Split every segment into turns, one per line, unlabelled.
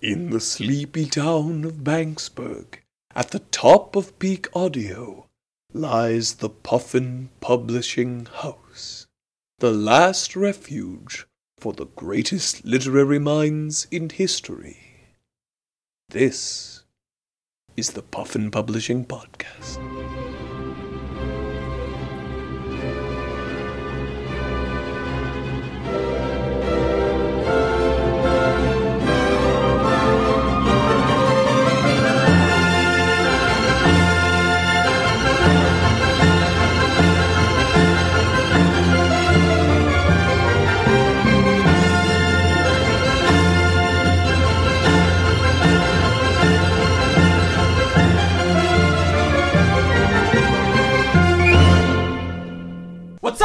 In the sleepy town of Banksburg, at the top of peak audio, lies the Puffin Publishing House, the last refuge for the greatest literary minds in history. This is the Puffin Publishing Podcast.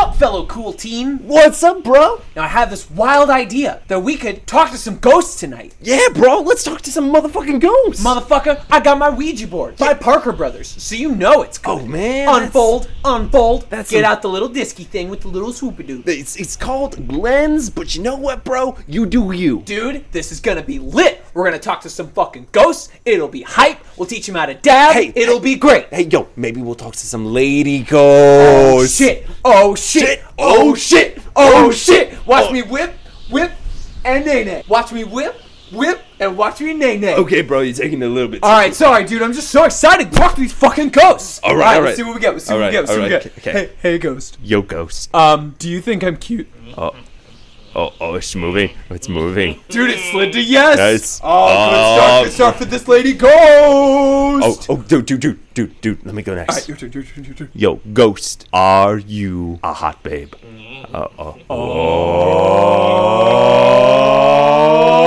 Up, fellow cool teen?
What's up, bro?
Now, I have this wild idea that we could talk to some ghosts tonight.
Yeah, bro, let's talk to some motherfucking ghosts.
Motherfucker, I got my Ouija board by Parker Brothers, so you know it's good.
Oh, man,
Unfold, unfold.
That's
Get
some-
out the little disky thing with the little swoopadoo.
it's, it's called Glens, but you know what, bro? You do you.
Dude, this is gonna be lit. We're gonna talk to some fucking ghosts. It'll be hype. We'll teach him how to dab.
Hey,
It'll
hey.
be great.
Hey, yo, maybe we'll talk to some lady ghosts.
Oh shit! Oh shit!
Shit.
Oh shit! Oh
Oh,
shit!
shit.
Watch
Oh.
me whip, whip, and nay nay. Watch me whip, whip, and watch me nay nay.
Okay, bro, you're taking it a little bit.
All right, sorry, dude. I'm just so excited to talk to these fucking ghosts.
All right, all
let's see what we get. Let's see
All
what we get. Let's see what we get.
okay.
Hey, hey, ghost.
Yo, ghost.
Um, do you think I'm cute?
Oh, oh, it's moving. It's moving.
Dude, it slid to yes.
Yes.
Oh, good
Oh.
start. Good start for this lady ghost.
Oh, oh, dude, dude, dude, dude, dude. Let me go
right,
next.
your turn, your turn, your turn.
Yo, ghost, are you a hot babe? Uh oh.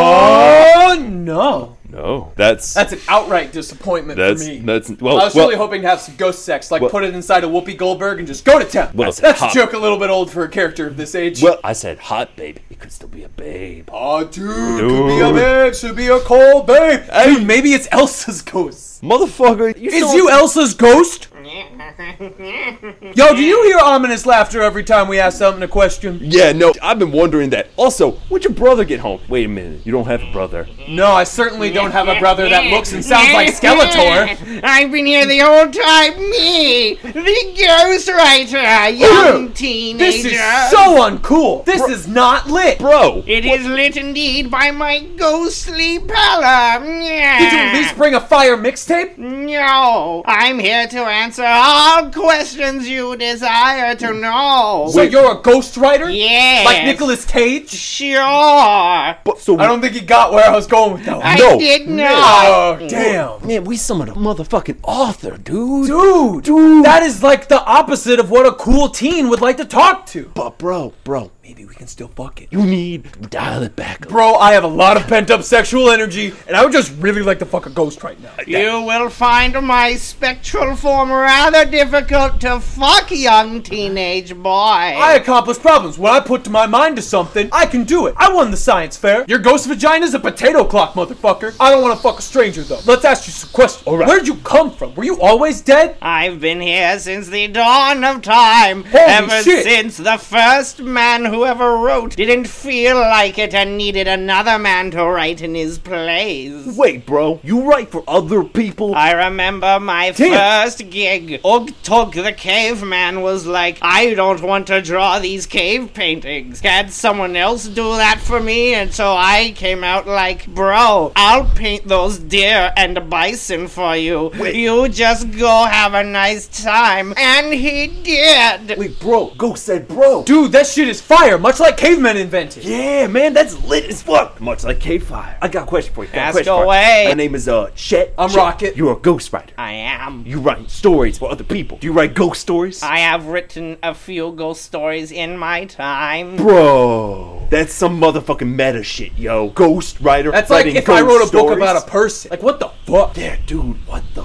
Oh no,
No, that's
that's an outright disappointment
that's
for me.
that's well.
I was
well,
really hoping to have some ghost sex, like
well-
put it inside a Whoopi Goldberg and just go to town.
Well,
that's a
hot-
joke a little bit old for a character of this age.
Well, I said hot babe. It could still be a babe.
Oh, dude, could be a
Dude.
babe, should be a cold babe. Dude, maybe it's Elsa's ghost.
Motherfucker, you
Is you Elsa's ghost? Yo, do you hear ominous laughter every time we ask something a question?
Yeah, no, I've been wondering that. Also, when'd your brother get home? Wait a minute, you don't have a brother.
No, I certainly don't have a brother that looks and sounds like Skeletor.
I've been here the whole time. Me, the ghostwriter, oh, young teenager.
This is so uncool. This is not lit.
Bro,
It is lit indeed by my ghostly pallor.
Did you at least bring a fire mixtape?
No, I'm here to answer all questions you desire to know.
So you're a ghostwriter?
Yeah.
Like Nicolas Cage?
Sure.
but so
I don't think he got where I was going with that one.
I
No.
did not.
Oh, mm. damn.
man, we some a motherfucking author, dude.
Dude, dude, that is like the opposite of what a cool teen would like to talk to.
But bro, bro,
Maybe we can still fuck it.
you need to dial it back. a
Bro, I have a lot of pent up sexual energy, and I would just really like to fuck a ghost right now.
You will find my spectral form rather difficult to fuck, young teenage boy.
I accomplish problems. When I put to my mind to something, I can do it. I won the science fair. Your ghost vagina's a potato clock, motherfucker. I don't want to fuck a stranger, though. Let's ask you some questions.
All right.
Where'd you come from? Were you always dead?
I've been here since the dawn of time.
Holy
ever
shit.
since the first man who ever wrote didn't feel like it and needed another man to write in his place.
Wait, bro, you write for other people?
I remember my
Damn.
first gig. Ug Tug the caveman was like, I don't want to draw these cave paintings. Can someone else do that for me? And so I came out like, bro, I'll paint those deer and bison for you. You just go have a nice time. And he did.
Wait, bro, Go said bro.
Dude, that shit is fire, much like cavemen invented.
Yeah, man, that's lit as fuck. Much like K-Fire. I got a question for you. Got a
Ask
question for you.
away.
My name is uh Chet.
I'm
Chet.
Rocket.
You're a ghostwriter.
I am.
You write stories for other people. Do you write ghost stories?
I have written a few ghost stories in my time.
Bro, that's some motherfucking meta shit, yo. Ghost writer.
That's like
writing
if I
ghost
wrote a book
stories.
about a person. Like, what the fuck?
Yeah, dude, what the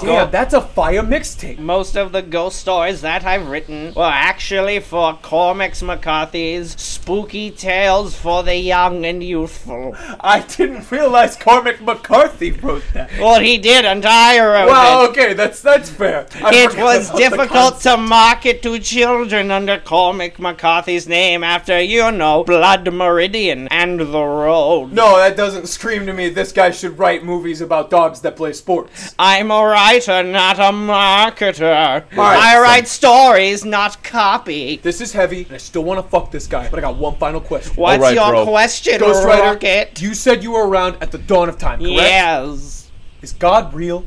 Damn, that's a fire mixtape.
Most of the ghost stories that I've written were actually for Cormac McCarthy's Spooky Tales for the Young and Youthful.
I didn't realize Cormac McCarthy wrote that.
Well, he did, and I wrote
Well,
it.
okay, that's that's fair. I
It was difficult to market to children under Cormac McCarthy's name after, you know, Blood Meridian and The Road.
No, that doesn't scream to me. This guy should write movies about dogs that play sports.
I'm a writer, not a marketer.
right,
I
so-
write stories, not copy.
This is heavy, and I still want to fuck this guy. But I got one final question.
What's
right,
your
bro.
question,
Ghost Rider,
Rocket?
you said you were around at the dawn of time, correct?
Yes.
Is God real?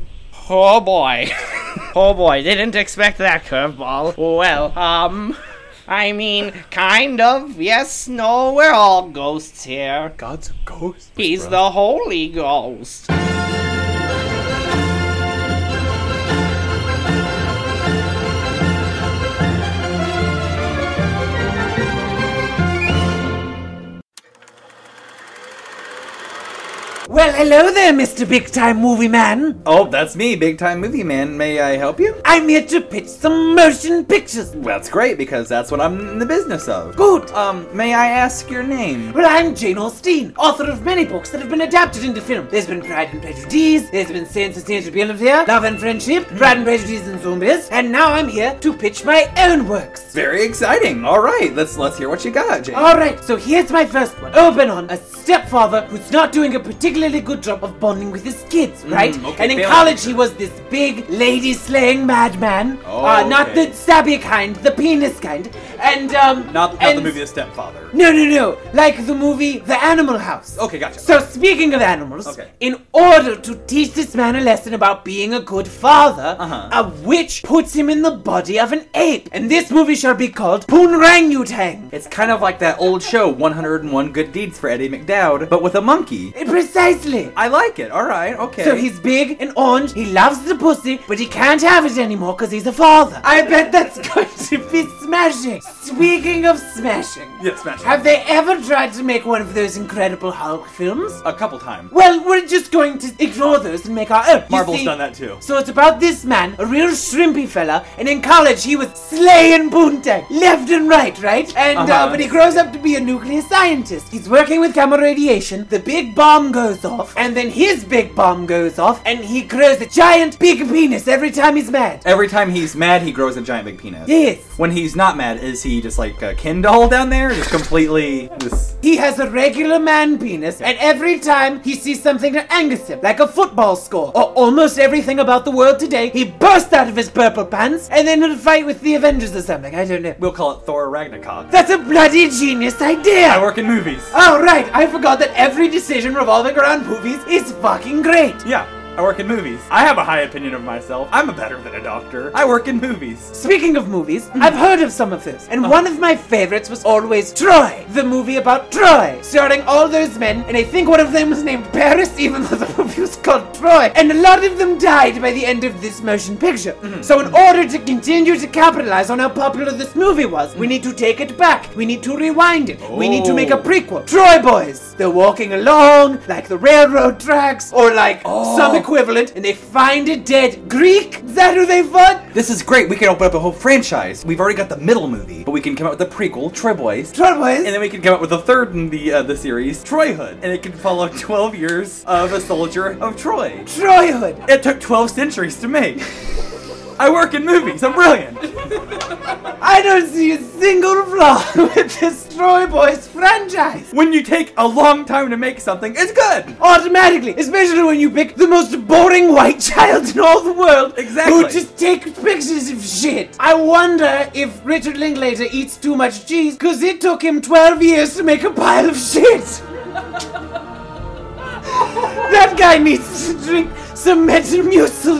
Oh boy. oh boy, didn't expect that curveball. Well, um, I mean, kind of. Yes, no, we're all ghosts here.
God's a ghost.
He's the Holy Ghost.
Well, hello there, Mr. Big Time Movie Man.
Oh, that's me, big time movie man. May I help you?
I'm here to pitch some motion pictures.
Well, that's great because that's what I'm in the business of.
Good.
Um, may I ask your name?
Well, I'm Jane Austen, author of many books that have been adapted into film. There's been Pride and Prejudice, there's been Saints and here, Love and Friendship, Pride and Prejudice and Zombies, and now I'm here to pitch my own works.
Very exciting. All right, let's let's hear what you got, Jane.
Alright, so here's my first one. Open on a stepfather who's not doing a particularly good job of bonding with his kids, right?
Mm, okay,
and in college, he was this big, lady slaying madman.
Oh,
uh, not
okay.
the stabby kind, the penis kind. And, um.
not not
and-
the movie The Stepfather.
No, no, no. Like the movie The Animal House.
Okay, gotcha.
So, speaking of animals,
Okay.
in order to teach this man a lesson about being a good father,
Uh-huh.
a witch puts him in the body of an ape. And this movie shall be called Poonrangutang.
It's kind of like that old show, 101 Good Deeds for Eddie McDowd, but with a monkey.
Eh, precisely.
I like it. All right, okay.
So he's big and orange, he loves the pussy, but he can't have it anymore because he's a father. I bet that's going to be smashing. Speaking of smashing,
Yeah, smash it.
have they ever tried to make one of those Incredible Hulk films?
a couple times.
Well, we're just going to ignore those and make our own. You
Marvel's
see-
done that too.
So it's about this man, a real shrimpy fella, and in college he was slaying Left and right, right? And uh
Uh-huh.
but he grows up to be a nuclear scientist. He's working with gamma radiation. The big bomb goes off, and then his big bomb goes off, and he grows a giant big penis every time he's mad.
Every time he's mad, he grows a giant big penis.
Yes.
When he's not mad, is he just like a Ken doll down there? Just completely just
He has a regular man penis, and every time he sees something that angers him, like a football score, or almost everything about the world today, he bursts out of his purple pants, and then he'll fight with the Avengers or something. I don't know.
we'll call it Thor Ragnarok.
That's a bloody genius idea!
I work in movies.
Oh, right, I forgot that every decision revolving around movies is fucking great.
Yeah, I work in movies. I have a high opinion of myself. I'm a better than a doctor. I work in movies.
Speaking of movies, mm-hmm. I've heard of some of this, and uh-huh. one of my favorites was always Troy, the movie about Troy, starring all those men, and I think one of them was named Paris, even though the movie was called Troy, and a lot of them died by the end of this motion picture. Mm-hmm. So, in order to continue to capitalize on how popular this movie was, we need to take it back. We need to rewind it. We need to make a oh. prequel. Troy Boys. They're walking along like the railroad tracks, or like oh. some equivalent, and they find a dead Greek. Is that who they fought?
This is great. We can open up a whole franchise. We've already got the middle movie, but we can come out with a prequel, Troy Boys.
Troy Boys.
And then we can come up with a third in the uh, the series, Troyhood, and it can follow 12 years of a soldier of Troy.
Troyhood.
It took 12 centuries to make. I work in movies. I'm brilliant.
I don't see a single flaw with this Troy Boys franchise.
When you take a long time to make something, it's good.
Automatically, especially when you pick the most boring white child in all the world.
Exactly.
Who just takes pictures of shit. I wonder if Richard Linklater eats too much cheese because it took him 12 years to make a pile of shit. that guy needs to drink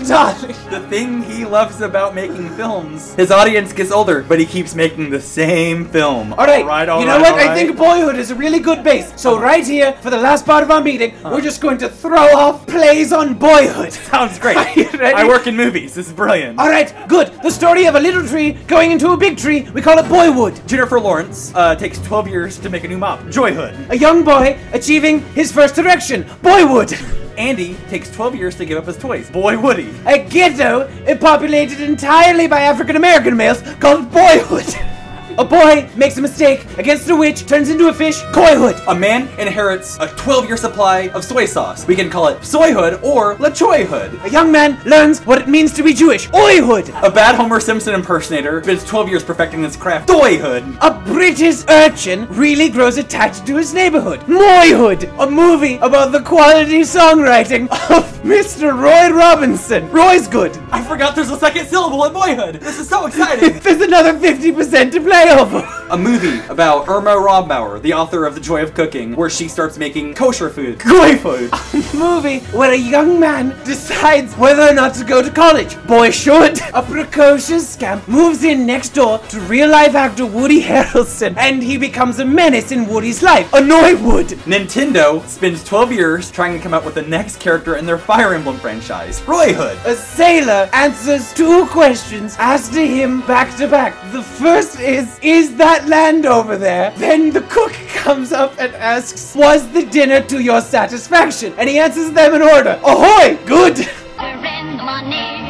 darling.
The thing he loves about making films, his audience gets older, but he keeps making the same film.
All right,
Alright,
you know
alright,
what? I think Boyhood is a really good base. So right here, for the last part of our meeting, we're just going to throw off plays on Boyhood.
Sounds great.
Are you ready?
I work in movies. This is brilliant.
All right, good. The story of a little tree going into a big tree. We call it Boywood.
Jennifer Lawrence uh, takes 12 years to make a new mop. Joyhood.
A young boy achieving his first erection. Boywood.
Andy takes 12 years to give up his toys. Boy Woody.
A ghetto populated entirely by African American males called boyhood. A boy makes a mistake against a witch, turns into a fish, coyhood.
A man inherits a 12 year supply of soy sauce. We can call it soyhood or lachoyhood.
A young man learns what it means to be Jewish, oyhood.
A bad Homer Simpson impersonator spends 12 years perfecting his craft, doyhood.
A British urchin really grows attached to his neighborhood. Moyhood, a movie about the quality songwriting of Mr. Roy Robinson. Roy's good.
I forgot there's a second syllable in boyhood. This is so exciting.
There's another 50% to play over.
A movie about Irma Rombauer, the author of The Joy of Cooking, where she starts making kosher food, goy food.
A movie where a young man decides whether or not to go to college. Boy should. A precocious scamp moves in next door to real life actor Woody Harrelson, and he becomes a menace in Woody's life. Annoy Wood.
Nintendo spends 12 years trying to come up with the next character in their Fire Emblem franchise, Roy Hood.
A sailor answers two questions asked to him back to back. The first is, is that land over there? Then the cook comes up and asks, was the dinner to your satisfaction? And he answers them in order. Ahoy! Good!
Surrender money.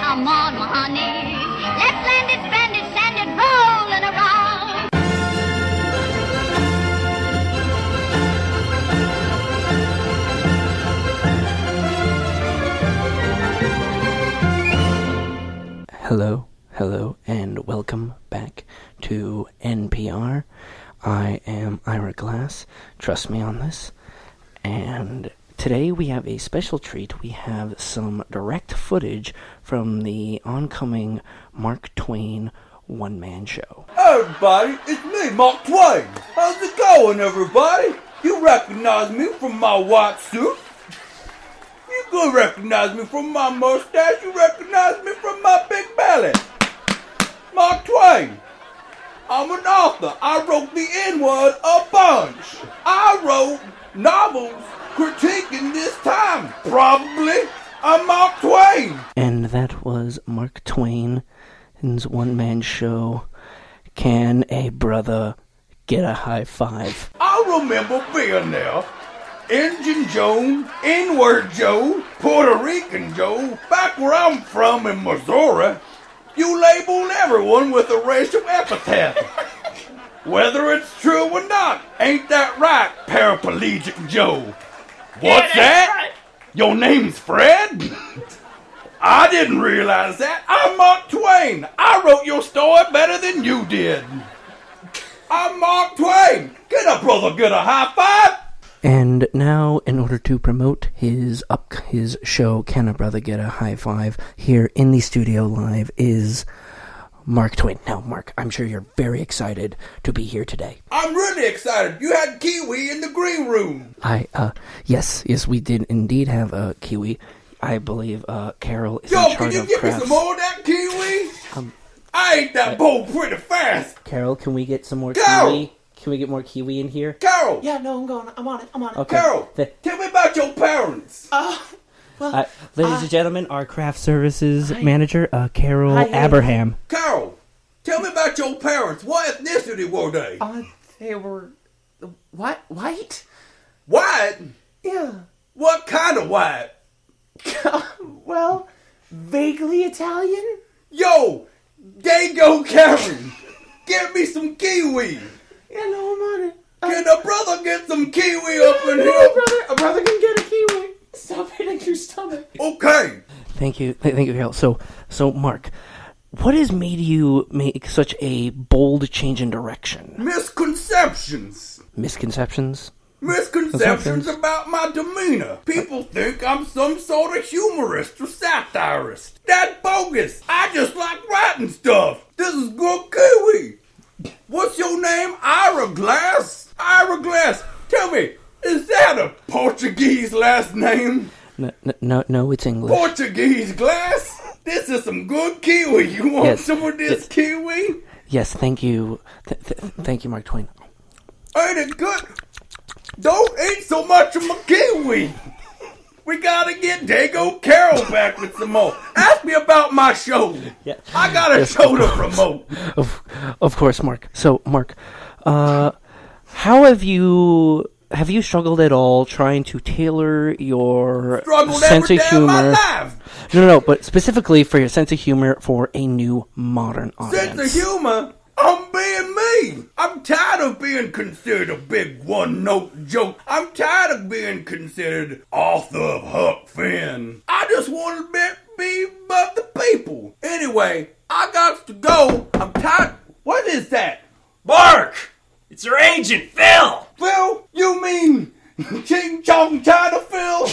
Come on, honey. Let's land it, bend it, sand it, rolling around.
Hello, hello, and welcome back to NPR. I am Ira Glass. Trust me on this. And today we have a special treat. We have some direct footage from the oncoming Mark Twain one man show.
Hey everybody, it's me, Mark Twain. How's it going, everybody? You recognize me from my white suit? You could recognize me from my mustache. You recognize me from my big belly. Mark Twain. I'm an author. I wrote the N-word a bunch. I wrote novels critiquing this time. Probably. I'm Mark Twain.
And that was Mark Twain's one man show. Can a brother get a high five?
I remember being there. Injun Joe, N-word Joe, Puerto Rican Joe, back where I'm from in Missouri, you label everyone with a racial epithet. Whether it's true or not, ain't that right, paraplegic Joe? What's that? Your name's Fred? I didn't realize that. I'm Mark Twain. I wrote your story better than you did. I'm Mark Twain. Get up, brother, get a high five.
And now, in order to promote his up his show, Can a Brother Get a High Five? Here in the studio live is Mark Twain. Now, Mark, I'm sure you're very excited to be here today.
I'm really excited. You had Kiwi in the green room.
I uh yes, yes, we did indeed have a kiwi. I believe uh Carol is
Yo,
in
can you
of
give me some more of that kiwi?
Um,
I ate that bowl pretty fast.
Carol, can we get some more
Carol!
kiwi? Can we get more kiwi in here?
Carol,
Yeah, no, I'm going. I'm on it. I'm on it.
Okay.
Carol,
The-
tell me about your parents.
Uh, well,
uh, ladies and gentlemen, our craft services manager, uh, Carol
Hi, hi,
Abraham.
Carol, tell me about your parents. What ethnicity were they?
uh, they were what? White?
White?
Yeah.
What kind of white?
well, vaguely Italian.
Yo, Dago Karen, give me some kiwi.
Yeah, no, I'm on it. Uh,
Can a brother get some kiwi up in
no,
here?
brother, a brother can get a kiwi. Stop hitting your stomach.
Okay.
Thank you, th- thank you, Carol. So, so Mark, what has made you make such a bold change in direction?
Misconceptions.
Misconceptions?
Misconceptions about my demeanor. People think I'm some sort of humorist or satirist. That's bogus. I just like writing stuff. This is good kiwi. What's your name? Ira Glass? Ira Glass. Tell me, is that a Portuguese last name?
No, no, no, no it's English.
Portuguese glass? This is some good kiwi. You want
Yes.
some of this
Yes.
kiwi?
Yes, thank you, th- th- thank you, Mark Twain.
Ain't it good? Don't eat so much of my kiwi. We gotta get Dago Carol back with some more. Ask me about my show.
Yeah.
I got a show to promote.
Of, of course, Mark. So, Mark, uh, how have you have you struggled at all trying to tailor your
Struggled
sense of
day of my
humor? No, no, no, but specifically for your sense of humor for a new modern audience.
Sense of humor. I'm being me. I'm tired of being considered a big one-note joke. I'm tired of being considered author of Huck Finn. I just want to be, above the people. Anyway, I got to go. I'm tired. What is that?
Mark! It's your agent, Phil!
Phil? You mean Ching Chong China Phil?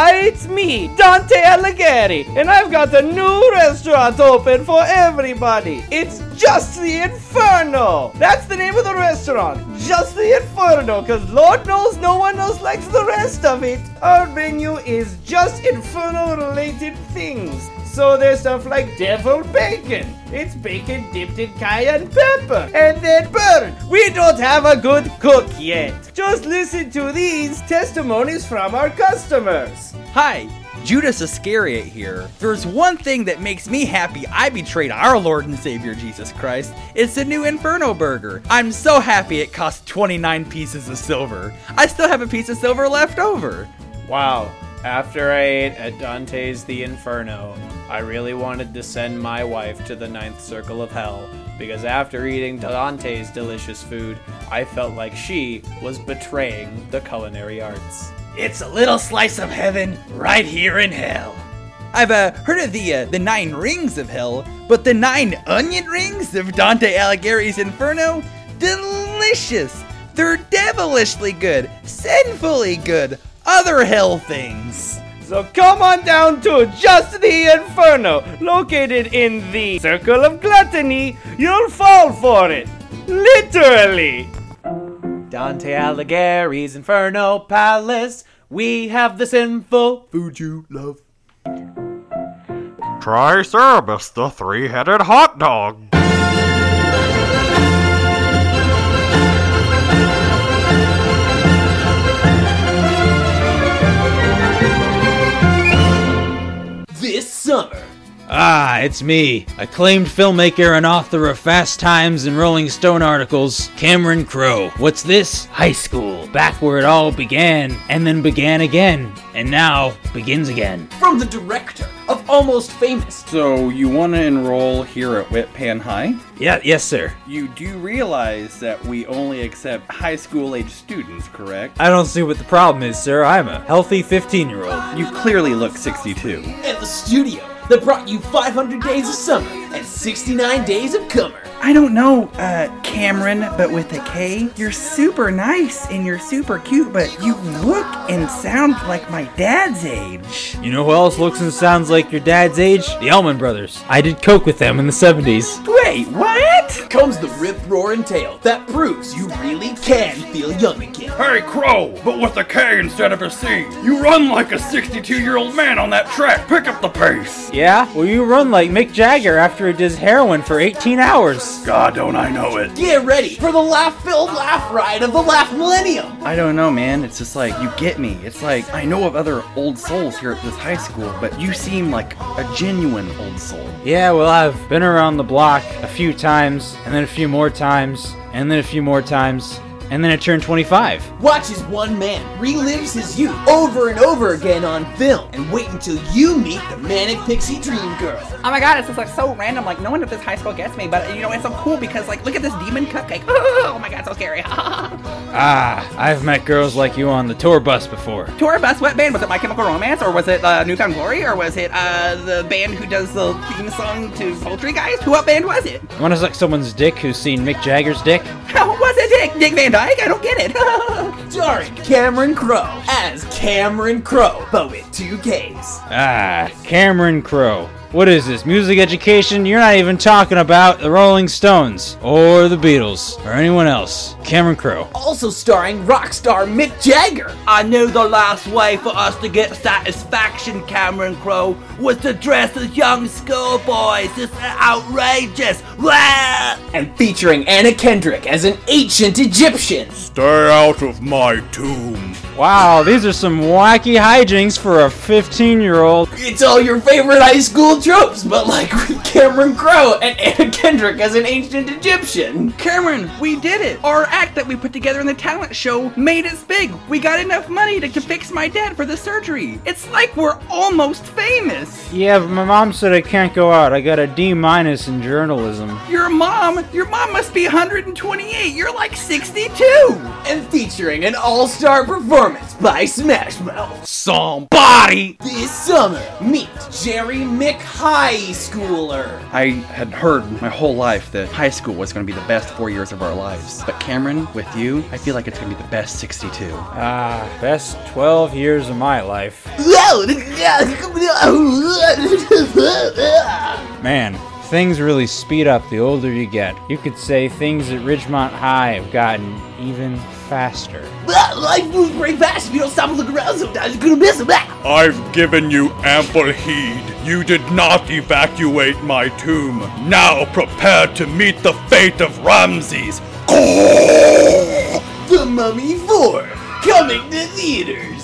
Ah, it's me, Dante Alighieri, and I've got a new restaurant open for everybody. It's Just the Inferno. That's the name of the restaurant, Just the Inferno, because Lord knows no one else likes the rest of it. Our menu is just Inferno related things. So there's stuff like devil bacon. It's bacon dipped in cayenne pepper and then burned. We don't have a good cook yet. Just listen to these testimonies from our customers.
Hi, Judas Iscariot here. If there's one thing that makes me happy I betrayed our Lord and Savior Jesus Christ, it's the new Inferno Burger. I'm so happy it cost 29 pieces of silver. I still have a piece of silver left over.
Wow. After I ate at Dante's The Inferno, I really wanted to send my wife to the ninth circle of hell because after eating Dante's delicious food, I felt like she was betraying the culinary arts.
It's a little slice of heaven right here in hell.
I've uh, heard of the uh, the nine rings of hell, but the nine onion rings of Dante Alighieri's Inferno, delicious. They're devilishly good, sinfully good, other hell things.
So come on down to Just the Inferno, located in the Circle of Gluttony. You'll fall for it. Literally.
Dante Alighieri's Inferno Palace. We have the sinful food you love.
Try Cerberus, the three-headed hot dog.
Summer,
Ah, it's me, acclaimed filmmaker and author of Fast Times and Rolling Stone articles, Cameron Crowe. What's this? High school, back where it all began, and then began again, and now begins again.
from the director of Almost Famous,
So you want to enroll here at Whitpan High?
Yeah, yes, sir.
You do realize that we only accept high school age students, correct?
I don't see what the problem is, sir. I'm a healthy 15 year old.
You clearly look 62.
At the studio that brought you 500 days of summer and 69 days of comer.
I don't know, uh, Cameron, but with a K. You're super nice and you're super cute, but you look and sound like my dad's age.
You know who else looks and sounds like your dad's age? The Allman Brothers. I did coke with them in the 70s.
Wait, what?
Comes the rip roaring tale that proves you really can feel young again.
Hey, Crow, but with a K instead of a C. You run like a 62 year old man on that track. Pick up the pace.
Yeah? Well, you run like Mick Jagger after he does heroin for 18 hours.
God, don't I know it.
Get ready for the laugh filled laugh ride of the laugh millennium.
I don't know, man. It's just like, you get me. It's like, I know of other old souls here at this high school, but you seem like a genuine old soul.
Yeah, well, I've been around the block a few times, and then a few more times, and then a few more times, and then I turned 25.
Watch as one man relives his youth over and over again on film and wait until you meet the manic pixie dream girl.
Oh my god, it's just like so random. Like no one at this high school gets me, but you know it's so cool because like look at this demon cupcake. Oh my god, so scary.
Ah, I've met girls like you on the tour bus before.
Tour bus, what band was it? My Chemical Romance, or was it uh, New Found Glory, or was it uh, the band who does the theme song to Poultry Guys? Who what band was it?
Wanna suck someone's dick who's seen Mick Jagger's dick?
was it Dick Dick Van Dyke? I don't get it.
Starring Cameron Crowe as Cameron Crowe, but with two Ks.
Ah, Cameron Crowe. What is this? Music education? You're not even talking about the Rolling Stones or the Beatles or anyone else. Cameron Crowe.
Also starring rock star Mick Jagger.
I knew the last way for us to get satisfaction, Cameron Crowe, was to dress as young schoolboys. It's outrageous. Blah!
And featuring Anna Kendrick as an ancient Egyptian.
Stay out of my tomb.
Wow, these are some wacky hijinks for a 15 year old.
It's all your favorite high school tropes, but like with Cameron Crowe and Anna Kendrick as an ancient Egyptian.
Cameron, we did it. Our act that we put together in the talent show made us big. We got enough money to, to fix my dad for the surgery. It's like we're almost famous.
Yeah, but my mom said I can't go out. I got a D minus in journalism.
Your mom, your mom must be 128. You're like 62.
And featuring an all-star performance by Smash Mouth.
Somebody.
This summer, meet Jerry Mick High Schooler.
I had heard my whole life that high school was going to be the best four years of our lives. But Cameron, with you, I feel like it's going to be the best 62.
Ah, best 12 years of my life. Man, things really speed up the older you get. You could say things at Ridgemont High have gotten even faster.
Life moves very fast if you don't stop and look around sometimes. You're gonna miss it.
I've given you ample heed. You did not evacuate my tomb. Now prepare to meet the fate of Ramses.
The Mummy 4, coming to theaters.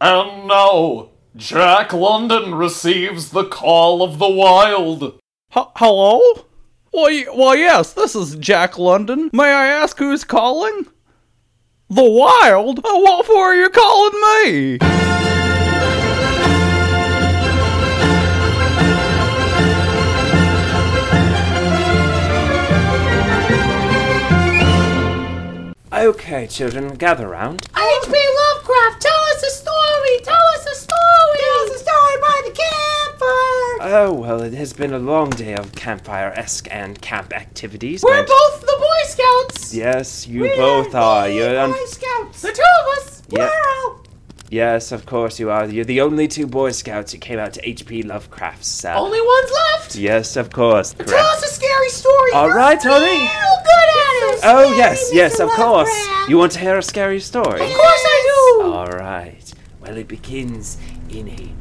And now, Jack London receives the call of the wild.
H- hello? Why, why, yes, this is Jack London. May I ask who's calling? The Wild? Oh, what for are you calling me?
Okay, children, gather round.
H.P. Lovecraft, tell us a story! Campfire!
Oh, well, it has been a long day of campfire esque and camp activities.
We're
and-
both the Boy Scouts!
Yes, you
We
both are. You're un-
Boy Scouts! The two of us!
Yeah.
We're all
Yes, of course you are. You're the only two Boy Scouts who came out to H.P. Lovecraft's. Uh,
only ones left!
Yes, of course.
Tell
Correct.
us a scary story!
All
You're
right, honey.
real good at it!
Oh, yes, yes, of course. You want to hear a scary story?
Of course I do!
All right. Well, it begins in a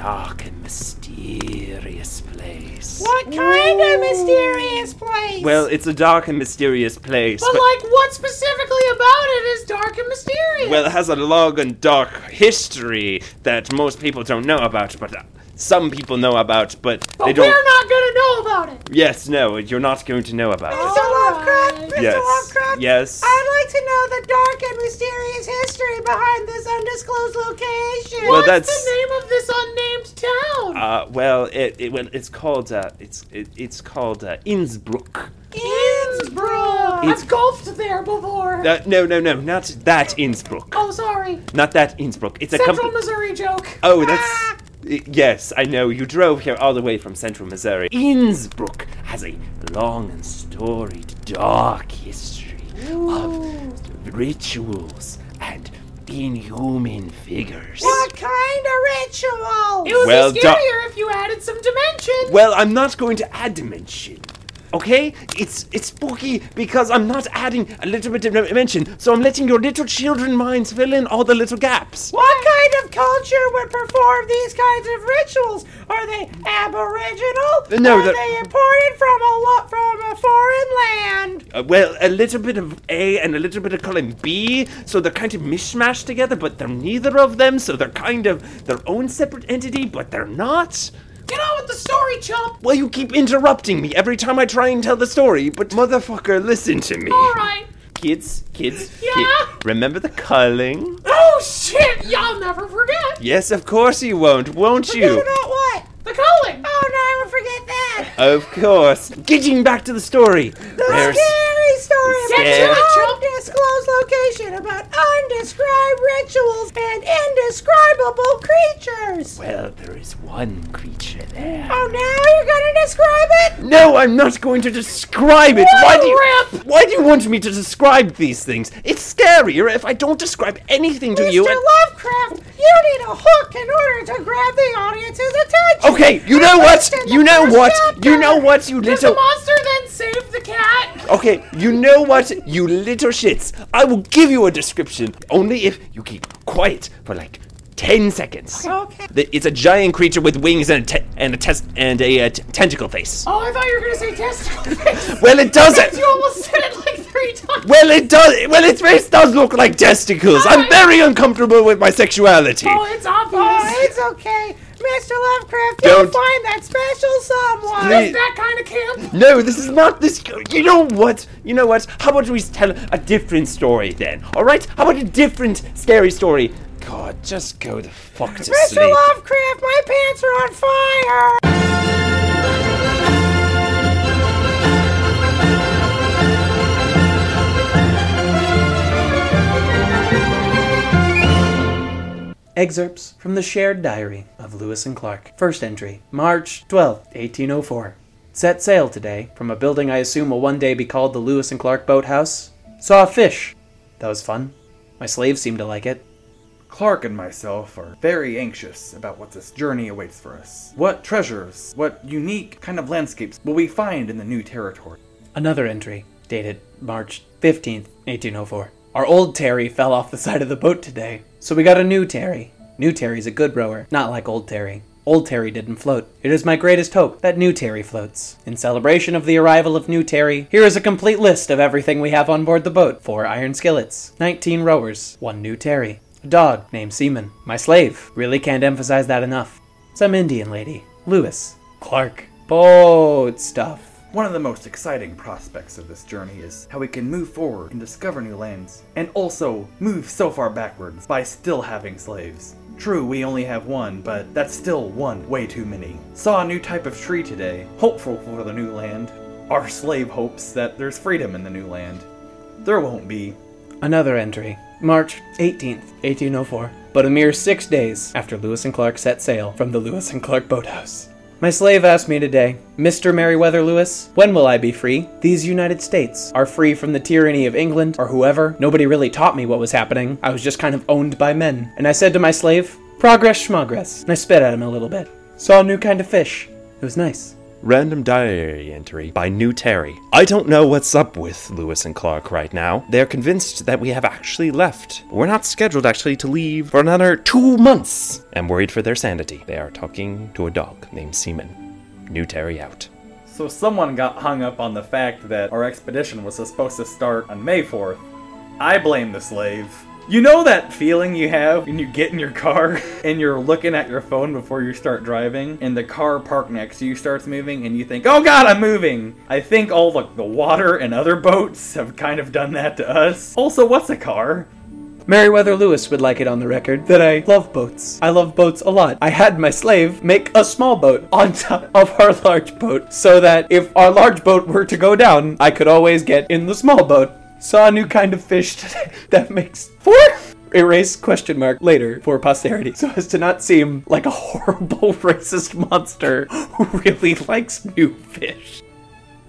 dark and mysterious place.
What kind of mysterious place?
Well, it's a dark and mysterious place.
but, like, what specifically about it is dark and mysterious?
Well, it has a long and dark history that most people don't know about, but uh, some people know about, but,
but
they don't.
we're not gonna know about it!
Yes, no, you're not going to know about it.
Mr. Lovecraft, Mr.
Yes.
Lovecraft,
Yes.
I'd like to know the dark and mysterious history behind this undisclosed location.
Well,
What's
that's-
the name of this unnamed town?
Uh, well, it, it well, it's called uh, it's it, it's called uh, Innsbruck.
Innsbruck.
It's-
I've golfed there before.
Uh, no, no, no, not that Innsbruck.
oh, sorry.
Not that Innsbruck. It's a
Central
company.
Missouri joke.
Oh, that's. I- Yes, I know. You drove here all the way from central Missouri. Innsbruck has a long and storied, dark history of rituals and inhuman figures.
What kind of ritual? It would
Well,
be
da-
scarier if you added some dimension.
Well, I'm not going to add dimension. Okay? It's it's spooky because I'm not adding a little bit of dimension, so I'm letting your little children minds fill in all the little gaps.
What kind of culture would perform these kinds of rituals? Are they Aboriginal?
No,
Are
the-
they imported from a lot from a foreign land?
Uh, well, a little bit of A and a little bit of column B, so they're kind of mishmashed together, but they're neither of them, so they're kind of their own separate entity, but they're not.
Get on with the story, chump.
Well, you keep interrupting me every time I try and tell the story, but motherfucker, listen to me.
All right.
Kids, kids,
Yeah?
kid- remember the culling?
Oh shit! Y'all never forget.
Yes, of course you won't, won't
Forget
you?
about what? The culling. Oh no, I won't forget that.
Of course. Getting back to the story. There's
Scary story about
Scary.
an undisclosed location about undescribed rituals and indescribable creatures.
well, there is one creature there.
Oh, now you're gonna describe it?
No, I'm not going to describe it. Why do you? Why do you want me to describe these things? It's scarier if I don't describe anything to you.
Mr.
and-
Lovecraft, you need a hook in order to grab the audience's attention.
Okay, you know what? You know what? You know what? You little.
monster then save the cat?
Okay, you know what? You little shits. I will give you a description only if you keep quiet for like. 10 seconds.
Okay.
The- It's a giant creature with wings and a, te- and a, tes- and a uh, t- tentacle face.
Oh, I thought you were gonna say testicle face.
Well, it doesn't.
You almost said it like three times.
Well, it does. Well, its face does look like testicles. I'm very uncomfortable with my sexuality.
Oh, it's obvious.
Oh, it's okay. Mr. Lovecraft,
Don't-
you'll find that special someone.
Please.
that kind of camp.
No, this is not this. You know what? You know what? How about we tell a different story then? All right? How about a different scary story? God, just go the fuck to sleep.
Mr.
sleep.
Lovecraft, my pants are on fire.
Excerpts from the shared diary of Lewis and Clark. First entry, March 12th, 1804. Set sail today from a building I assume will one day be called the Lewis and Clark Boathouse. Saw a fish. That was fun. My slaves seemed to like it.
Clark and myself are very anxious about what this journey awaits for us. What treasures, what unique kind of landscapes will we find in the new territory?
Another entry, dated March 15th, 1804. Our old Terry fell off the side of the boat today, so we got a new Terry. New Terry's a good rower, not like old Terry. Old Terry didn't float. It is my greatest hope that New Terry floats. In celebration of the arrival of New Terry, here is a complete list of everything we have on board the boat. Four iron skillets, 19 rowers, one New Terry, a dog named Seaman, my slave, really can't emphasize that enough, some Indian lady, Lewis, Clark, boat stuff.
One of the most exciting prospects of this journey is how we can move forward and discover new lands, and also move so far backwards by still having slaves. True, we only have one, but that's still one way too many. Saw a new type of tree today, hopeful for the new land. Our slave hopes that there's freedom in the new land. There won't be.
Another entry, March 18th, 1804, but a mere six days after Lewis and Clark set sail from the Lewis and Clark boathouse. My slave asked me today, Mr. Meriwether Lewis, when will I be free? These United States are free from the tyranny of England or whoever. Nobody really taught me what was happening. I was just kind of owned by men. And I said to my slave, Progress schmogress. And I spit at him a little bit. Saw a new kind of fish. It was nice.
Random diary entry by New Terry. I don't know what's up with Lewis and Clark right now. They're convinced that we have actually left. We're not scheduled actually to leave for another two months. I'm worried for their sanity. They are talking to a dog named Seaman. New Terry out.
So someone got hung up on the fact that our expedition was supposed to start on May 4th. I blame the slave. You know that feeling you have when you get in your car and you're looking at your phone before you start driving and the car parked next to you starts moving and you think, oh god, I'm moving. I think all the, the water and other boats have kind of done that to us. Also, what's a car?
Meriwether Lewis would like it on the record that I love boats. I love boats a lot. I had my slave make a small boat on top of our large boat so that if our large boat were to go down, I could always get in the small boat. Saw a new kind of fish today that makes four. Erase question mark later for posterity so as to not seem like a horrible racist monster who really likes new fish.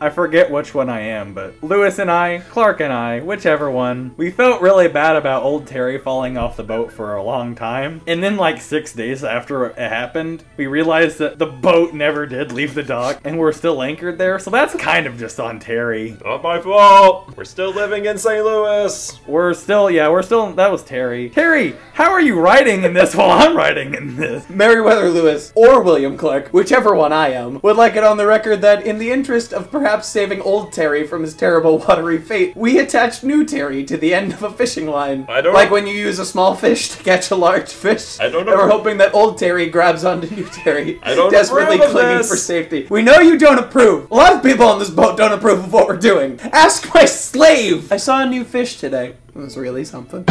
I forget which one I am, but Lewis and I, Clark and I, whichever one, we felt really bad about old Terry falling off the boat for a long time. And then, like six days after it happened, we realized that the boat never did leave the dock and we're still anchored there, so that's kind of just on Terry.
Not my fault. We're still living in St. Louis.
We're still, yeah, we're still, that was Terry. Terry, how are you writing in this while I'm writing in this?
Meriwether Lewis or William Clark, whichever one I am, would like it on the record that, in the interest of perhaps saving old Terry from his terrible watery fate, we attached new Terry to the end of a fishing line.
I don't
like
know-
when you use a small fish to catch a large fish.
I don't
And we're hoping that old Terry grabs onto new Terry,
I don't
desperately clinging
this.
for safety. We know you don't approve. A lot of people on this boat don't approve of what we're doing. Ask my slave. I saw a new fish today. It was really something.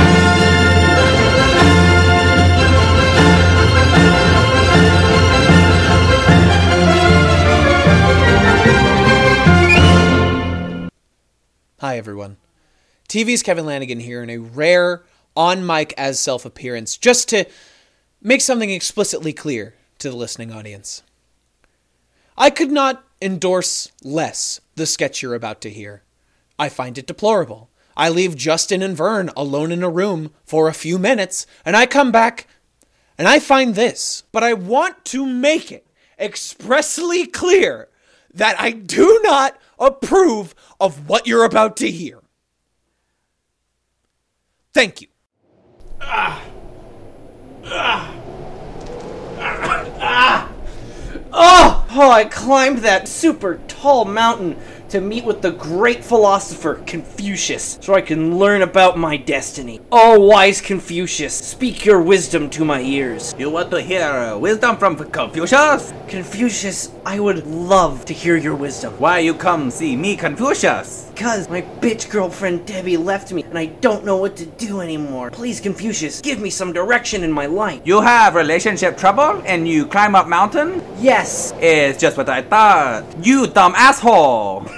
Hi, everyone. TV's Kevin Lanigan here in a rare on mic as self appearance, just to make something explicitly clear to the listening audience. I could not
endorse less the sketch you're about to hear. I find it deplorable. I leave Justin and Vern alone in a room for a few minutes, and I come back and I find this. But I want to make it expressly clear that I do not approve of what you're about to hear. Thank you. Ah. Ah. Ah.
Oh, oh, I climbed that super tall mountain to meet with the great philosopher Confucius so I can learn about my destiny. Oh, wise Confucius, speak your wisdom to my ears.
You want to hear uh, wisdom from Confucius?
Confucius, I would love to hear your wisdom.
Why you come see me, Confucius?
Because my bitch girlfriend Debbie left me and I don't know what to do anymore. Please, Confucius, give me some direction in my life.
You have relationship trouble and you climb up mountain?
Yes.
It's just what I thought. You dumb asshole.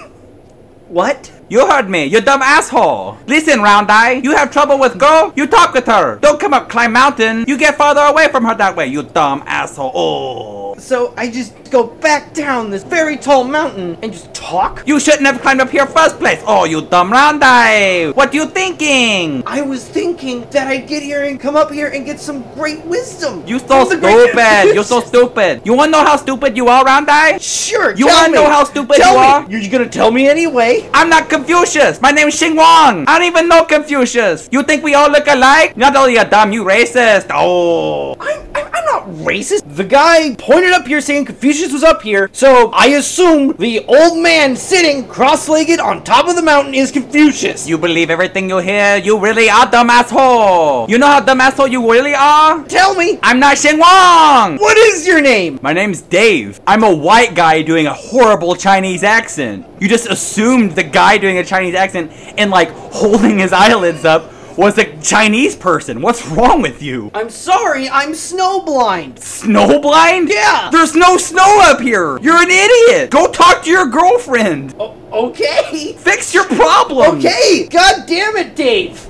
What?
You heard me, you dumb asshole. Listen, round eye, you have trouble with girl? You talk with her. Don't come up climb mountain. You get farther away from her that way, you dumb asshole. Oh.
So I just go back down this very tall mountain and just talk?
You shouldn't have climbed up here first place. Oh, you dumb round eye. What you thinking?
I was thinking that I'd get here and come up here and get some great wisdom.
You so
great
stupid. You're so stupid. You wanna know how stupid you are, round eye?
Sure.
You wanna
me.
know how stupid
tell
you
me.
are?
You're gonna tell me anyway.
I'm not Confucius. My name's Xing Wang. I don't even know Confucius. You think we all look alike? Not only you dumb, you racist. Oh.
I'm, I'm, not racist. The guy pointed up here saying Confucius was up here, so I assume the old man sitting cross-legged on top of the mountain is Confucius.
You believe everything you hear? You really are dumb asshole. You know how dumb asshole you really are?
Tell me,
I'm not Xing Wang.
what is your name?
My name's Dave. I'm a white guy doing a horrible Chinese accent. You just assumed the guy doing a Chinese accent and like holding his eyelids up was a Chinese person. What's wrong with you?
I'm sorry, I'm snowblind.
Snowblind?
Yeah.
There's no snow up here. You're an idiot. Go talk to your girlfriend.
O- okay.
Fix your problem.
Okay. God damn it, Dave.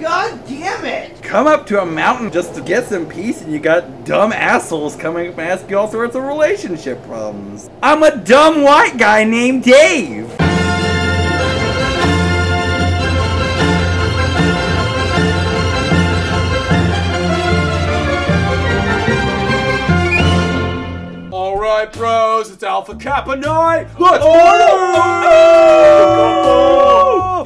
God damn it.
Come up to a mountain just to get some peace, and you got dumb assholes coming up and ask you all sorts of relationship problems. I'm a dumb white guy named Dave.
Right, bros, it's Alpha Kappa night. Let's party!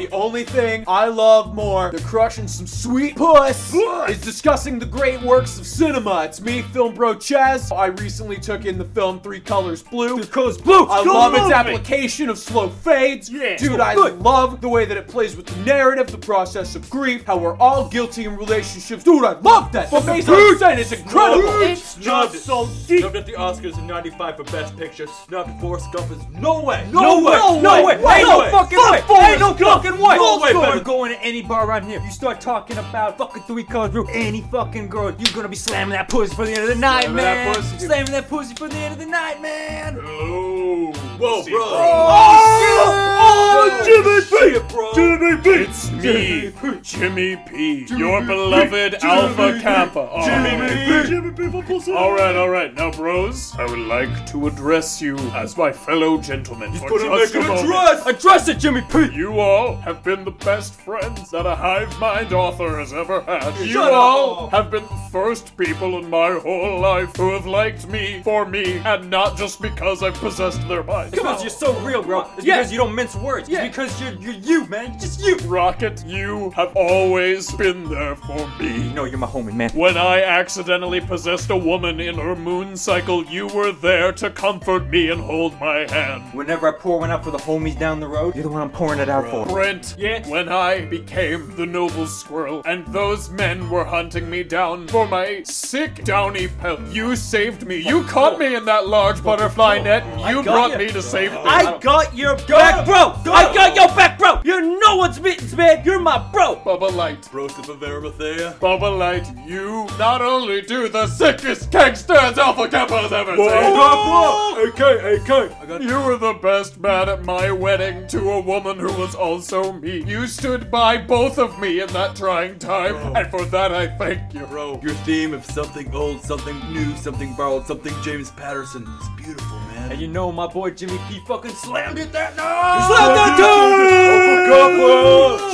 The only thing I love more than crushing some sweet puss is discussing the great works of cinema. It's me, film bro Chaz. I recently took in the film Three Colors Blue. Three Colors Blue. I love its application of slow fades. Yeah, dude, I love the way that it plays with the narrative, the process of grief, how we're all guilty in relationships. Dude, I love that. The mise-en-scène it's incredible.
It's just so deep. Snubbed at the Oscars in '95 for Best Picture. Snubbed Forrest Gump is no way.
No way.
No way.
Ain't no fucking way. Ain't no fucking way.
No way.
Full
Better
score.
go into any bar around here. You start talking about fucking three colors blue. Any fucking girl, you're gonna be slamming that pussy for the end of the night,
Slamming that
man.
pussy.
Slamming that pussy for the end of the night, man.
Oh,
Whoa, bro.
Oh, oh, oh, oh
Jimmy P. bro.
Jimmy P. It's me, Jimmy P. Your beloved Alpha Kappa. Oh.
Jimmy P. Jimmy P. for pussy.
All right, all right. Now, bros, I would like to address you as my fellow gentlemen. for
Put him
just
back
a
in
moment.
address. Address it, Jimmy P.
You all have been the best friends that a hive mind author has ever had. You
Shut
all have been the first people in my whole life who have liked me for me, and not just because I've possessed their minds.
Because you're so real, bro. It's
Yeah.
because you don't mince words.
Yeah.
It's because you're, you're you, man. Just you.
Rocket, you have always been there for me.
No, you're my homie, man.
When I accidentally possessed a woman in her moon cycle, you were there to comfort me and hold my hand.
Whenever I pour one out for the homies down the road, you're the one I'm pouring it out for.
Brent,
Yeah.
when I became the noble squirrel and those men were hunting me down for my sick downy pelt, you saved me. You caught me in that large butterfly oh, net and you brought
ya.
me to safety.
I got your back, bro. I got your back, bro. You're no one's business, man. You're my bro.
Bubba Light.
Bros to Bavera there.
Bubba Light, you not only do the sickest keg stands Alpha Kappa has ever seen.
AK, AK. I got
You were the best man at my wedding to a woman who was also me. You stood by both of me in that trying time, and for that I thank you.
Bro, your theme of something old, something new, something borrowed, something James Patterson. is beautiful, man. And you know my boy Jimmy P fucking slammed it that night.
Slam that
time!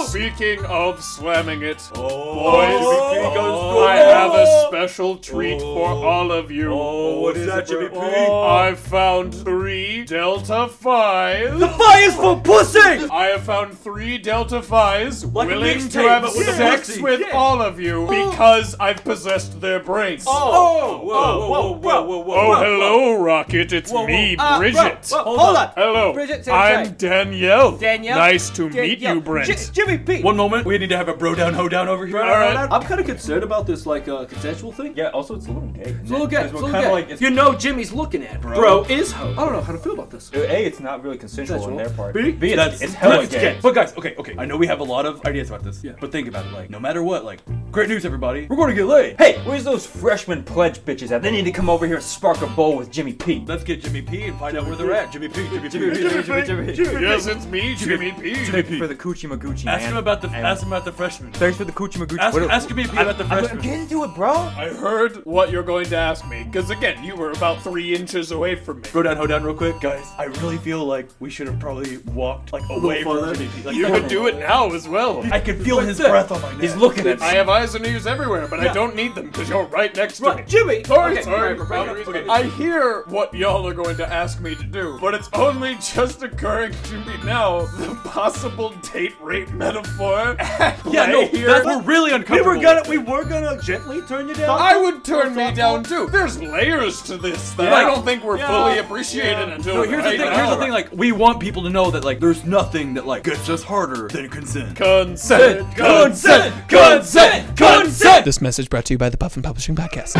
Speaking of slamming it,
Oh,
boys, oh.
Jimmy P goes
I have a special treat oh. for all of you.
Oh, what is that, Jimmy P? Oh.
I found three Delta Phi's.
The Phi is for pussy!
I have found three Delta Phi's
Like
willing to have
but with
sex
pussy.
with
Yeah.
all of you because I've possessed their brains.
Oh, whoa, whoa, whoa, whoa, whoa, whoa.
Oh, hello, Rocket. It's
Whoa, whoa.
me,
Uh,
Bridget.
whoa, whoa, hold on.
Hello.
Bridget, say
I'm. Danielle.
Danielle?
Nice to meet you, Brent.
J- Jimmy P.
One moment, we need to have a bro down, ho down over here.
All right.
I'm kind of concerned about this, like, uh, consensual thing.
Yeah, also it's a little gay.
It's a little gay. It's a little gay.
like
you know Jimmy's looking at bro. Bro is ho. I don't know how to feel about this.
A, it's not really consensual on their part.
B,
B, it's,
that's
it's hella gay.
But guys, okay, okay. I know we have a lot of ideas about this. Yeah. But think about it. Like, no matter what, like, great news, everybody. We're going to get laid.
Hey, where's those freshman pledge bitches at? They need to come over here and spark a bowl with Jimmy P.
Let's get Jimmy P and find out where they're at. Jimmy P. Jimmy P.
Jimmy P, Jimmy, Jimmy, Jimmy, Jimmy.
Yes, it's me, Jimmy P.
Jimmy P.
For the coochie magoochie,
Ask him about the
And
ask him about the freshman.
Thanks for the coochie magoochie.
Ask,
What-
ask Jimmy P about the
I'm, I'm
freshman.
getting to it, bro.
I heard what you're going to ask me, because again, you were about three inches away from me.
Bro down, ho down, real quick, guys. I really feel like we should have probably walked like away from. Jimmy P. Like,
You could do it now as well.
I can feel his breath on my neck.
He's looking at me.
I have eyes and ears everywhere, but I don't need them because you're right next to me.
Jimmy.
Sorry,
Okay,
sorry.
right, right, right, okay.
I hear what y'all are going to ask me to do, but it's only just occurring to me now the possible date rape metaphor.
Yeah, no,
here.
that's we're really
We
uncomfortable.
were gonna, we were gonna gently turn you down.
I would turn me down too. There's layers to this that I don't think we're
Yeah.
fully appreciated until
No, here's the
right
thing.
now.
Here's the thing. Like, we want people to know that like there's nothing that like gets us harder than consent.
Consent,
consent, consent, consent.
This message brought to you by the Puffin Publishing Podcast.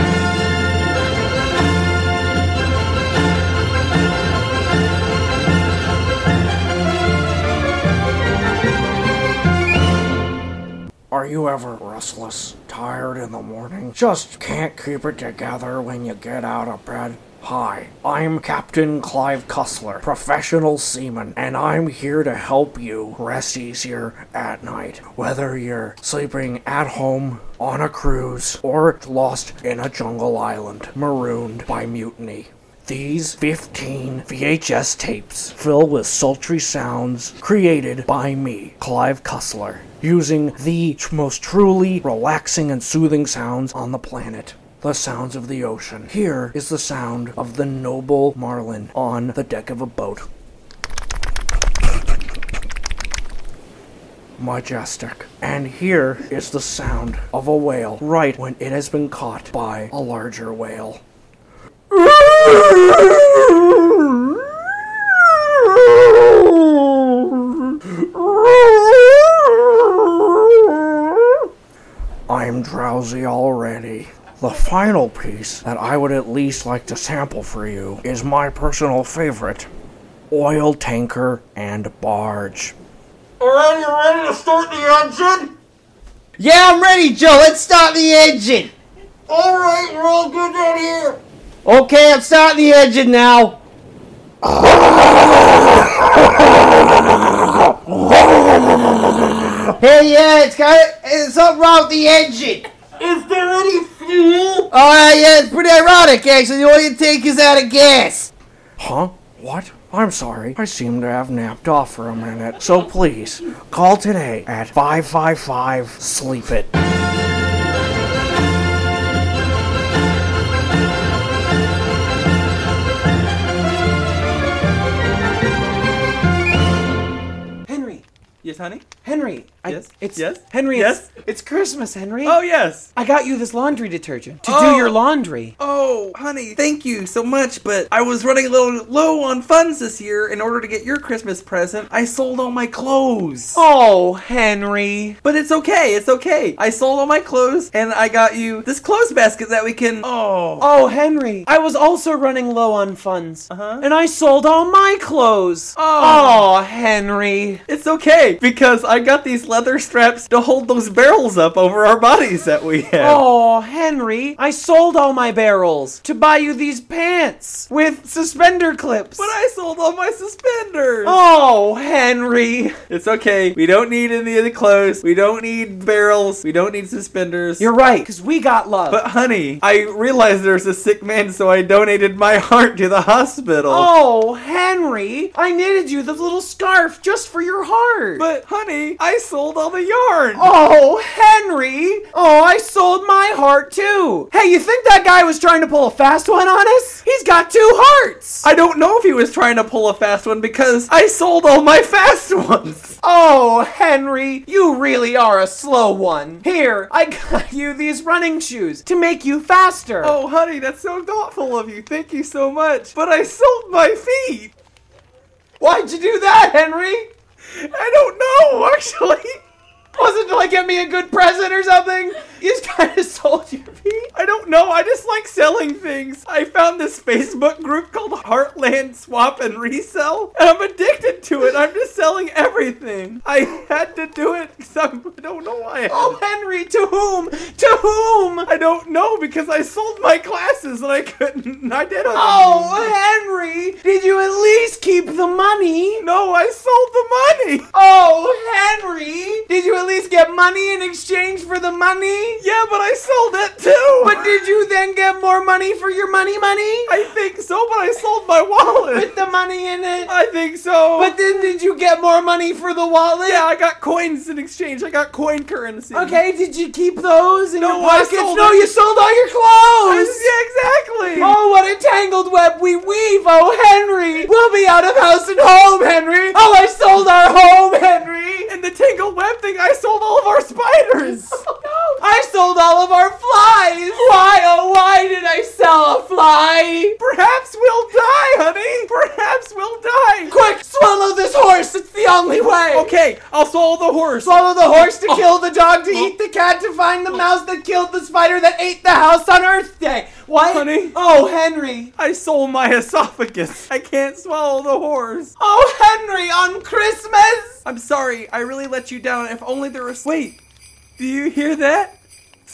Are you ever restless, tired in the morning, just can't keep it together when you get out of bed? Hi, I'm Captain Clive Cussler, professional seaman, and I'm here to help you rest easier at night. Whether you're sleeping at home, on a cruise, or lost in a jungle island, marooned by mutiny. These 15 VHS tapes fill with sultry sounds created by me, Clive Cussler, using the most truly relaxing and soothing sounds on the planet. The sounds of the ocean. Here is the sound of the noble marlin on the deck of a boat. Majestic. And here is the sound of a whale right when it has been caught by a larger whale. I'm drowsy already. The final piece that I would at least like to sample for you is my personal favorite oil tanker and barge.
Alright, you ready to start the engine? Yeah, I'm ready, Joe. Let's start the engine. Alright, we're all good down here. Okay, I'm starting the engine now. hey, yeah, it's got it's something wrong with the engine. Is there any fuel? Oh, yeah, it's pretty ironic, actually. The oil tank is out of gas.
Huh? What? I'm sorry. I seem to have napped off for a minute. So please, call today at 555 Sleep It.
Henry,
Yes, honey.
Henry. I,
Yes?
It's
Yes?
Henry.
Yes?
It's, it's Christmas, Henry.
Oh yes.
I got you this laundry detergent to do
Oh.
your laundry.
Oh, honey, thank you so much, but I was running a little low on funds this year. In order to get your Christmas present, I sold all my clothes.
Oh, Henry.
But it's okay, it's okay. I sold all my clothes, and I got you this clothes basket that we can. Oh.
Oh, Henry. I was also running low on funds.
Uh-huh.
And I sold all my clothes.
Oh.
Oh, Henry.
It's okay, because I I got these leather straps to hold those barrels up over our bodies that we have.
Oh, Henry, I sold all my barrels to buy you these pants with suspender clips.
But I sold all my suspenders.
Oh, Henry.
It's okay. We don't need any of the clothes. We don't need barrels. We don't need suspenders.
You're right, because we got love.
But honey, I realized there's a sick man, so I donated my heart to the hospital.
Oh, Henry, I knitted you the little scarf just for your heart.
But honey, I sold all the yarn.
Oh, Henry! Oh, I sold my heart too. Hey, you think that guy was trying to pull a fast one on us? He's got two hearts.
I don't know if he was trying to pull a fast one because I sold all my fast ones.
Oh, Henry, you really are a slow one. Here, I got you these running shoes to make you faster.
Oh, honey, that's so thoughtful of you. Thank you so much. But I sold my feet.
Why'd you do that, Henry?
I don't know, actually.
Wasn't to like get me a good present or something? You just kind of sold your feet?
I don't know. I just like selling things. I found this Facebook group called Heartland Swap and Resell, and I'm addicted to it. I'm just selling everything. I had to do it because I don't know why.
Oh, Henry, to whom? To whom?
I don't know because I sold my classes and I couldn't. I did.
Oh, Henry, did you at least keep the money?
No, I sold the money.
Oh, Henry, did you at least get money in exchange for the money?
Yeah, but I sold it too.
But did you then get more money for your money money?
I think so, but I sold my wallet.
With the money in it?
I think so.
But then did you get more money for the wallet?
Yeah, I got coins in exchange. I got coin currency.
Okay, did you keep those in
No,
your pockets? no,
it.
you sold all your clothes.
Yeah, exactly.
Oh, what a tangled web we weave, oh Henry! We'll be out of house and home, Henry! Oh, I sold our home, Henry!
And the tangled web thing, I sold all of our spiders. oh, no.
I sold all of our flies! Why, oh, why did I sell a fly?
Perhaps we'll die, honey. Perhaps we'll die.
Quick, swallow this horse! It's the only way!
Okay, I'll swallow the horse.
Swallow the horse to oh. kill the dog, to oh. eat the cat, to find the oh. mouse that killed the spider that ate the house on Earth Day. What?
Honey?
Oh, Henry.
I sold my esophagus. I can't swallow the horse.
Oh, Henry, on Christmas?
I'm sorry. I really let you down. If only there was. Wait. Do you hear that?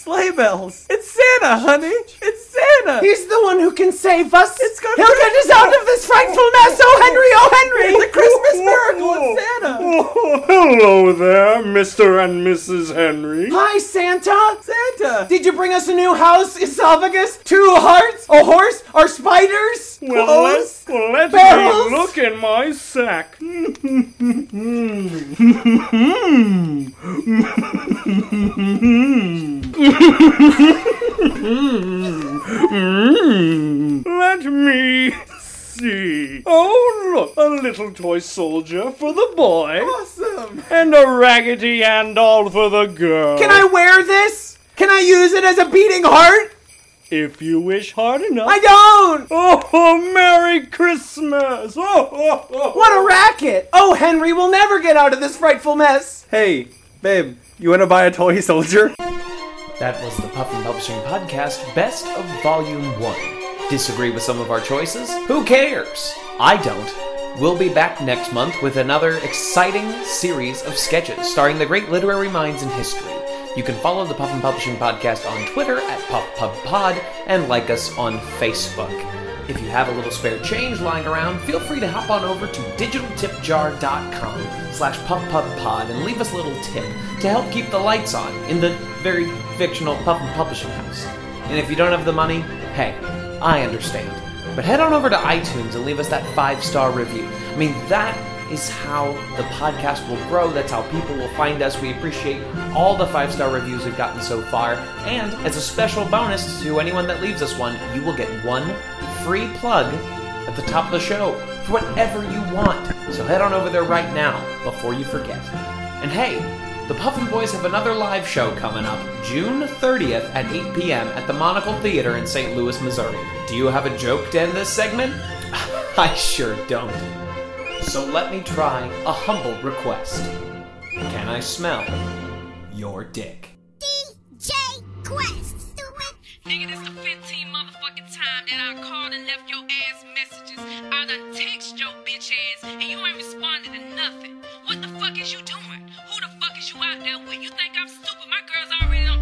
Sleigh bells. It's Santa, honey. It's Santa.
He's the one who can save us.
It's good
He'll get us out of this frightful mess. Oh, Henry, oh, Henry.
It's a Christmas miracle. It's Santa.
Oh, hello there, Mr. and Mrs. Henry.
Hi, Santa.
Santa.
Did you bring us a new house, esophagus, two hearts, a horse, or spiders?
Well,
Clothes?
let, let
barrels?
me look in my sack. Let me see. Oh, look, a little toy soldier for the boy.
Awesome.
And a raggedy and doll for the girl.
Can I wear this? Can I use it as a beating heart?
If you wish hard enough.
I don't.
Oh, Merry Christmas! Oh, oh, oh.
What a racket. Oh, Henry, we'll never get out of this frightful mess.
Hey, babe, you want to buy a toy soldier?
That was the Puffin Publishing Podcast Best of Volume 1. Disagree with some of our choices? Who cares? I don't. We'll be back next month with another exciting series of sketches starring the great literary minds in history. You can follow the Puffin Publishing Podcast on Twitter at PufPubPod and like us on Facebook. If you have a little spare change lying around, feel free to hop on over to digitaltipjar.com slash pufpubpod and leave us a little tip to help keep the lights on in the very fictional Puffin Publishing House. And if you don't have the money, hey, I understand. But head on over to iTunes and leave us that five-star review. I mean, that is how the podcast will grow. That's how people will find us. We appreciate all the five star reviews we've gotten so far. And as a special bonus to anyone that leaves us one, you will get one free plug at the top of the show for whatever you want. So head on over there right now before you forget. And hey, the Puffin Boys have another live show coming up June 30th at 8 p.m. at the Monocle Theater in St. Louis, Missouri. Do you have a joke to end this segment? I sure don't. So let me try a humble request. Can I smell your dick?
DJ Quest.
Nigga, this the 15 motherfucking time that I called and left your ass messages. I done text your bitch ass and you ain't responded to nothing. What the fuck is you doing? Who the fuck
is you out there with. You think I'm
stupid? My girls already done